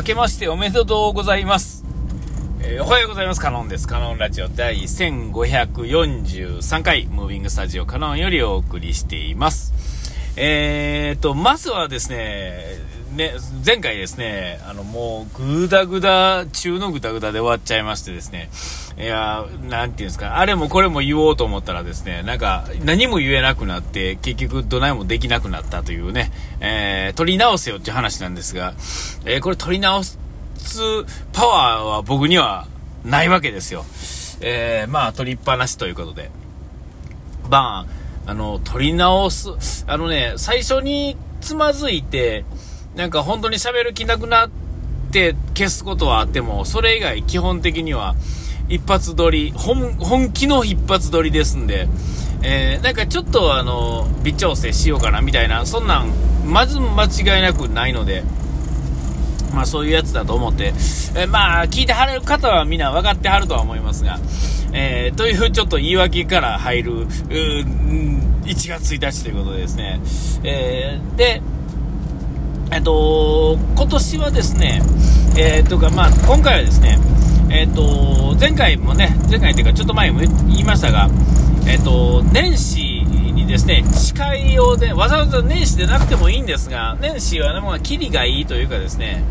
明けましておめでとうございます。えー、おはようございます。カノンです。カノンラジオ第1543回、ムービングスタジオカノンよりお送りしています。えーと、まずはですね、ね、前回ですね、あの、もう、ぐだぐだ、中のぐだぐだで終わっちゃいましてですね、いやなんていうんですか、あれもこれも言おうと思ったらですね、なんか、何も言えなくなって、結局、どないもできなくなったというね、えー、取り直せよっていう話なんですが、えー、これ取り直すパワーは僕にはないわけですよ。えー、まあ、取りっぱなしということで。まあ、あの、取り直す、あのね、最初につまずいて、なんか本当に喋る気なくなって消すことはあっても、それ以外基本的には一発撮り、本、本気の一発撮りですんで、えー、なんかちょっとあの、微調整しようかなみたいな、そんなん、まず間違いなくないので、まあそういうやつだと思って、えー、まあ聞いてはれる方はみんな分かってはるとは思いますが、えー、というちょっと言い訳から入る、1月1日ということでですね、えー、で、えっと、今年はですね、えー、とか、まあ、今回はですね、えっと、前回もね、前回というか、ちょっと前も言いましたが、えっと、年始にですね、誓い用で、わざわざ年始でなくてもいいんですが、年始はね、まあ、キリがいいというかですね、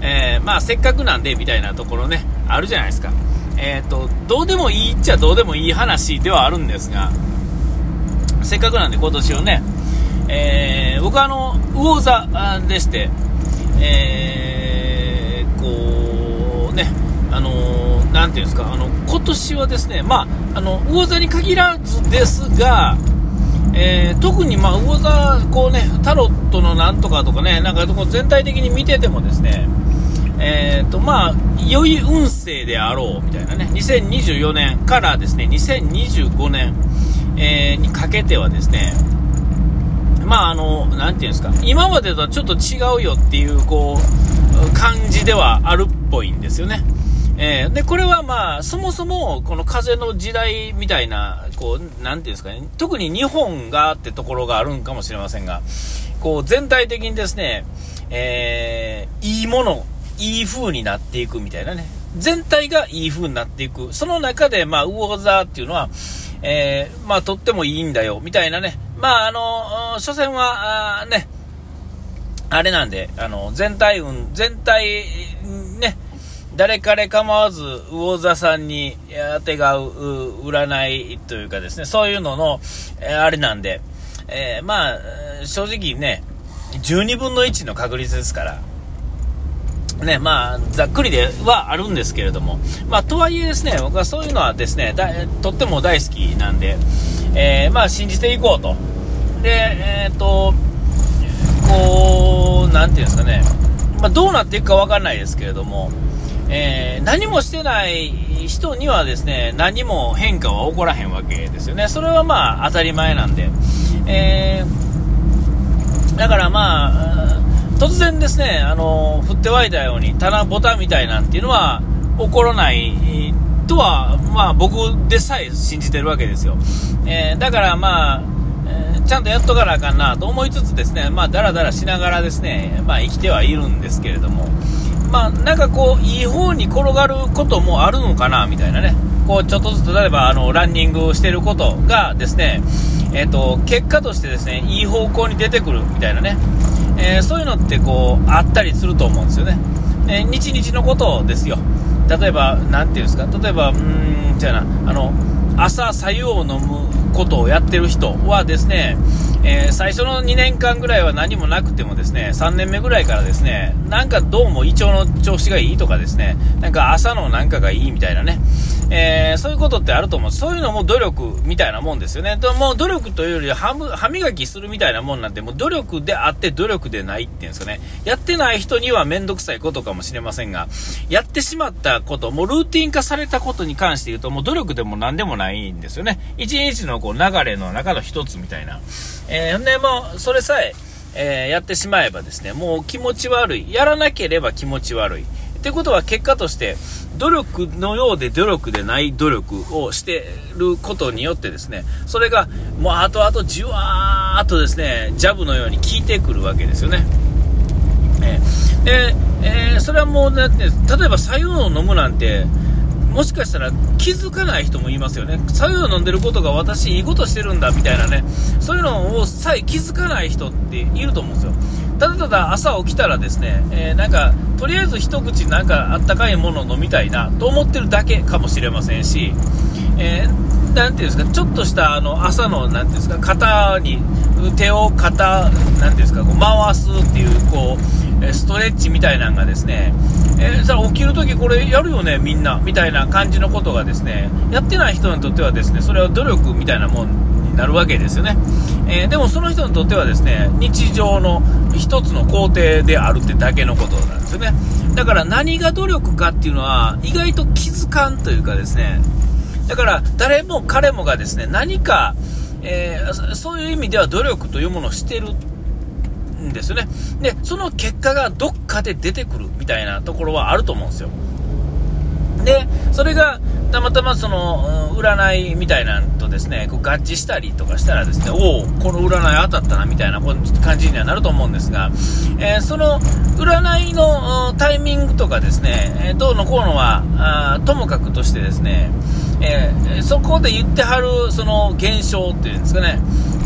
えー、まあ、せっかくなんで、みたいなところね、あるじゃないですか。えっ、と、どうでもいいっちゃどうでもいい話ではあるんですが、せっかくなんで今年をね、えー、僕はあの、魚座でして、えー、こう、ね、あのー、なんていうんですか、あの、今年はですね、まあ、あの、魚座に限らずですが、えー、特にまあ、魚座、こうね、タロットのなんとかとかね、なんか全体的に見ててもですね、えーとまあ、良い運勢であろうみたいなね、2024年からですね、2025年、えー、にかけてはですね、まああの、なんていうんですか、今までとはちょっと違うよっていう、こう、感じではあるっぽいんですよね。えー、で、これはまあ、そもそも、この風の時代みたいな、こう、なんていうんですかね、特に日本がってところがあるんかもしれませんが、こう、全体的にですね、えー、いいもの、いい風になっていくみたいなね、全体がいい風になっていく。その中で、まあ、魚座っていうのは、えー、まあ、とってもいいんだよ、みたいなね、まあ、あの、所詮は、ね、あれなんで、あの、全体運、全体、ね、誰彼構わず、魚座さんに当てがう、占いというかですね、そういうのの、えあれなんで、えー、まあ、正直ね、12分の1の確率ですから、ね、まあ、ざっくりではあるんですけれども、まあ、とはいえですね、僕はそういうのはですね、とっても大好きなんで、えー、まあ、信じていこうと。で、えっ、ー、と、こう、なんていうんですかね、まあ、どうなっていくかわかんないですけれども、えー、何もしてない人にはですね、何も変化は起こらへんわけですよね。それはまあ、当たり前なんで。えー、だからまあ、突然ですね、あの、降って湧いたように棚ボタンみたいなんていうのは起こらないとは、まあ僕でさえ信じてるわけですよ。えー、だからまあ、えー、ちゃんとやっとかなあかんなと思いつつですね、まあだらだらしながらですね、まあ生きてはいるんですけれども、まあなんかこう、いい方に転がることもあるのかな、みたいなね。こう、ちょっとずつ、例えばあの、ランニングをしてることがですね、えっ、ー、と、結果としてですね、いい方向に出てくるみたいなね。えー、そういうのってこうあったりすると思うんですよね、えー、日々のことですよ。例えば何て言うんですか？例えばうんじゃあなあの朝白湯を飲むことをやってる人はですね、えー、最初の2年間ぐらいは何もなくてもですね、3年目ぐらいからですね、なんかどうも胃腸の調子がいいとかですね、なんか朝のなんかがいいみたいなね、えー、そういうことってあると思う。そういうのも努力みたいなもんですよね。ともう努力というより歯磨きするみたいなもんなんて、もう努力であって努力でないっていうんですかね。やってない人にはめんどくさいことかもしれませんが、やってしまったこと、もうルーティン化されたことに関して言うと、もう努力でも何でもないんですよね。一日のこう流れの中の一つみたいな。えー、で、もう、それさえ、えー、やってしまえばですね、もう気持ち悪い。やらなければ気持ち悪い。ってことは結果として、努力のようで努力でない努力をしてることによってですね、それがもう後々じわーっとですね、ジャブのように効いてくるわけですよね。えー、で、えー、それはもうだって、例えば左右を飲むなんて、もしかしたら気づかない人もいますよね。左右を飲んでることが私いいことしてるんだみたいなね、そういうのをさえ気づかない人っていると思うんですよ。ただただ朝起きたらですね、えー、なんか、とりあえず一口なんかあったかいものを飲みたいなと思ってるだけかもしれませんし、えー、なんていうんですか、ちょっとしたあの朝の、なんていうんですか、肩に、手を肩、なんていうんですか、こう回すっていう、こう、ストレッチみたいなのがですね、えー、さ起きるときこれやるよね、みんな、みたいな感じのことがですね、やってない人にとってはですね、それは努力みたいなもんなるわけですよね。えー、でもその人にとってはですね、日常の一つの工程であるってだけのことなんですよね。だから何が努力かっていうのは意外と気づかんというかですね、だから誰も彼もがですね、何か、えー、そういう意味では努力というものをしてるんですよね。で、その結果がどっかで出てくるみたいなところはあると思うんですよ。で、それがたまたまその、占いみたいなのとですね、こう合致したりとかしたらですね、おお、この占い当たったなみたいな感じにはなると思うんですが、えー、その占いのタイミングとかですね、どうのこうのは、ともかくとしてですね、えー、そこで言ってはるその現象っていうんですかね、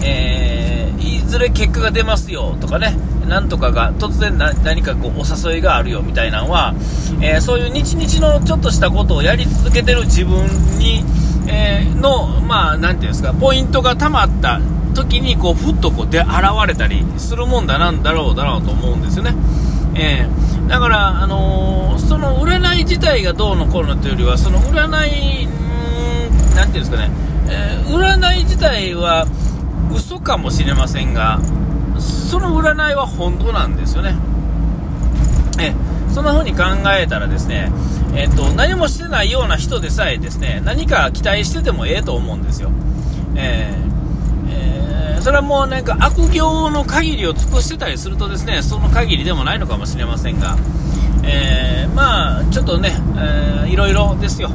えー、いずれ結果が出ますよとかね、なんとかが突然何かこうお誘いがあるよみたいなのは、えー、そういう日々のちょっとしたことをやり続けてる自分に、えー、の、まあ、なんていうんですか、ポイントが溜まった時に、こう、ふっとこう、で、現れたりするもんだなんだろうだろうと思うんですよね。えー、だから、あのー、その占い自体がどうのこうのというよりは、その占い、んなんていうんですかね、えー、占い自体は嘘かもしれませんが、その占いは本当なんですよね。えそんな風に考えたらですね、えっと、何もしてないような人でさえですね、何か期待しててもええと思うんですよ。えー、えー、それはもうなんか悪行の限りを尽くしてたりするとですね、その限りでもないのかもしれませんが、えー、まあ、ちょっとね、えー、いろいろですよ。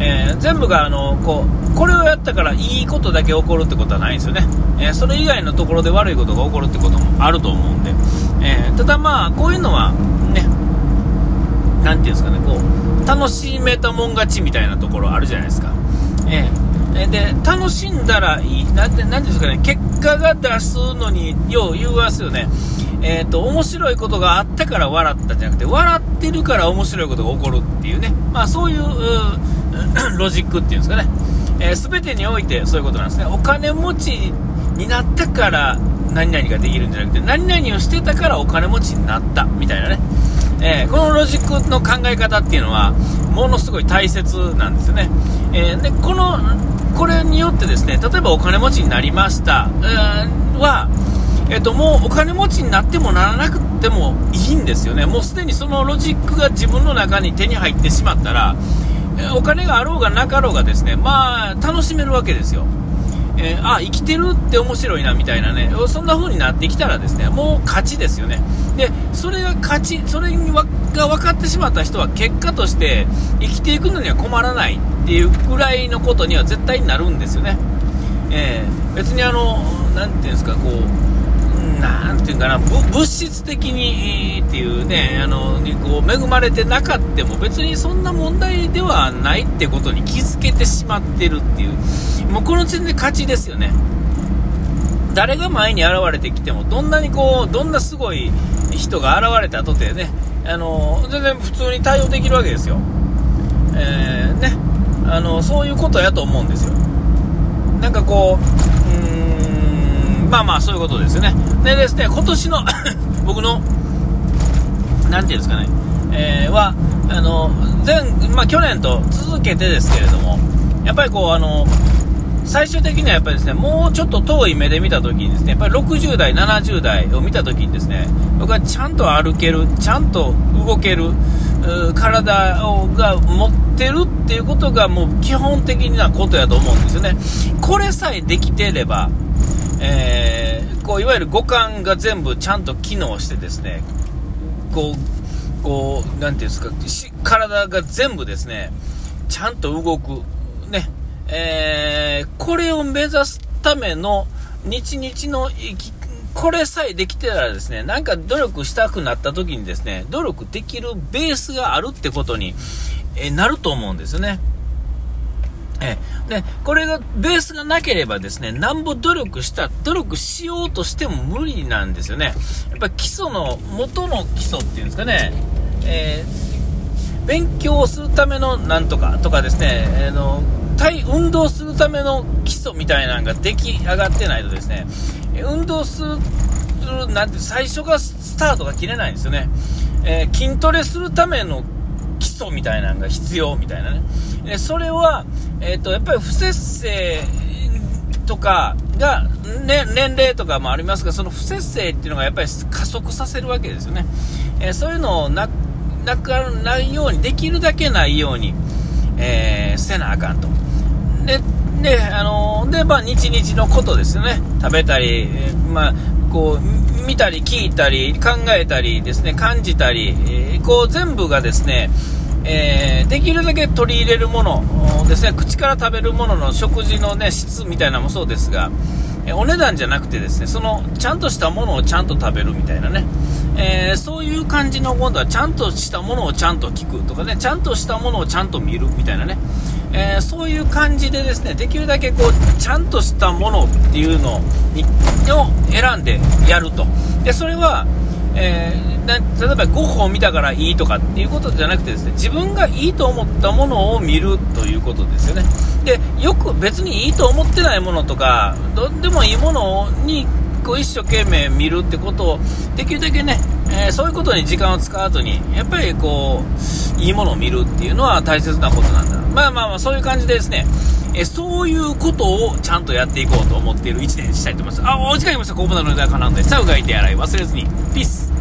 えー、全部があのこうこれをやったからいいことだけ起こるってことはないんですよね、えー、それ以外のところで悪いことが起こるってこともあると思うんで、えー、ただまあこういうのはね何ていうんですかねこう楽しめたもん勝ちみたいなところあるじゃないですか、えー、で楽しんだらいい。なんてなんですかね結果が出すのによう言いますよね。えーと、面白いことがあったから笑ったじゃなくて笑ってるから面白いことが起こるっていうね、まあ、そういう ロジックっていうんですかね、えー、全てにおいてそういうことなんですね。お金持ちになったから何々ができるんじゃなくて、何々をしてたからお金持ちになったみたいなね。えー、このロジックの考え方っていうのは、ものすごい大切なんですよね。えー、で、この、これによってですね、例えばお金持ちになりました、えー、は、えっと、もうお金持ちになってもならなくてもいいんですよね。もうすでにそのロジックが自分の中に手に入ってしまったら、お金があろうがなかろうがですね、まあ、楽しめるわけですよ。えー、あ、生きてるって面白いなみたいなね、そんな風になってきたらですね、もう勝ちですよね。で、それが勝ち、それが分かってしまった人は結果として生きていくのには困らないっていうくらいのことには絶対になるんですよね。えー、別にあの、なていうんですか、こう、なんていうかな、物質的にっていうね、あの、にこう恵まれてなかったも別にそんな問題ではないってことに気づけてしまってるっていう、もうこの時点で勝ちですよね。誰が前に現れてきても、どんなにこう、どんなすごい人が現れたとてね、あの、全然普通に対応できるわけですよ。えー、ね、あの、そういうことやと思うんですよ。なんかこう、まあまあ、そういうことですよね。でですね、今年の 僕の、なんていうんですかね、えー、は、あの、前、まあ去年と続けてですけれども、やっぱりこう、あの、最終的にはやっぱりですね、もうちょっと遠い目で見たときにですね、やっぱり60代、70代を見たときにですね、僕はちゃんと歩ける、ちゃんと動ける、体をが持ってるっていうことがもう基本的なことやと思うんですよね。これさえできてれば、えー、こういわゆる五感が全部ちゃんと機能してですね、こう、こう、なんていうんですか、体が全部ですね、ちゃんと動く。ね、えー、これを目指すための日々の生きこれさえできてたらですね、なんか努力したくなった時にですね、努力できるベースがあるってことに、えなると思うんですよね。えで、これが、ベースがなければですね、なんぼ努力した、努力しようとしても無理なんですよね。やっぱ基礎の、元の基礎っていうんですかね、えー、勉強するためのなんとかとかですね、えー、の、対運動するための基礎みたいなのが出来上がってないとですね、運動する、なんて最初がスタートが切れないんですよね。えー、筋トレするための基礎みたいなのが必要みたいなね。えそれは、えっ、ー、と、やっぱり不節制とかが、ね、年齢とかもありますが、その不節制っていうのがやっぱり加速させるわけですよね。えー、そういうのをな、なくないように、できるだけないように、えー、せなあかんと。で、で、あのー、で、まあ、日々のことですよね。食べたり、えー、まあ、こう、見たり聞いたり、考えたりですね、感じたり、え、こう、全部がですね、えー、できるだけ取り入れるものですね、口から食べるものの食事のね、質みたいなのもそうですが、えお値段じゃなくてですね、その、ちゃんとしたものをちゃんと食べるみたいなね、えー、そういう感じの今度はちゃんとしたものをちゃんと聞くとかね、ちゃんとしたものをちゃんと見るみたいなね、えー、そういう感じでですね、できるだけこう、ちゃんとしたものっていうのを選んでやると。で、それは、えー、例えば5本見たからいいとかっていうことじゃなくてですね、自分がいいと思ったものを見るということですよね。で、よく別にいいと思ってないものとか、どんでもいいものにこう一生懸命見るってことを、できるだけね、えー、そういうことに時間を使う後に、やっぱりこう、いいものを見るっていうのは大切なことなんだ。まあまあまあ、そういう感じでですね、えそういうことをちゃんとやっていこうと思っている1年にしたいと思います。あ、お時間来ました。ここまでの枝かなんで、下うがいて洗い忘れずに。ピース。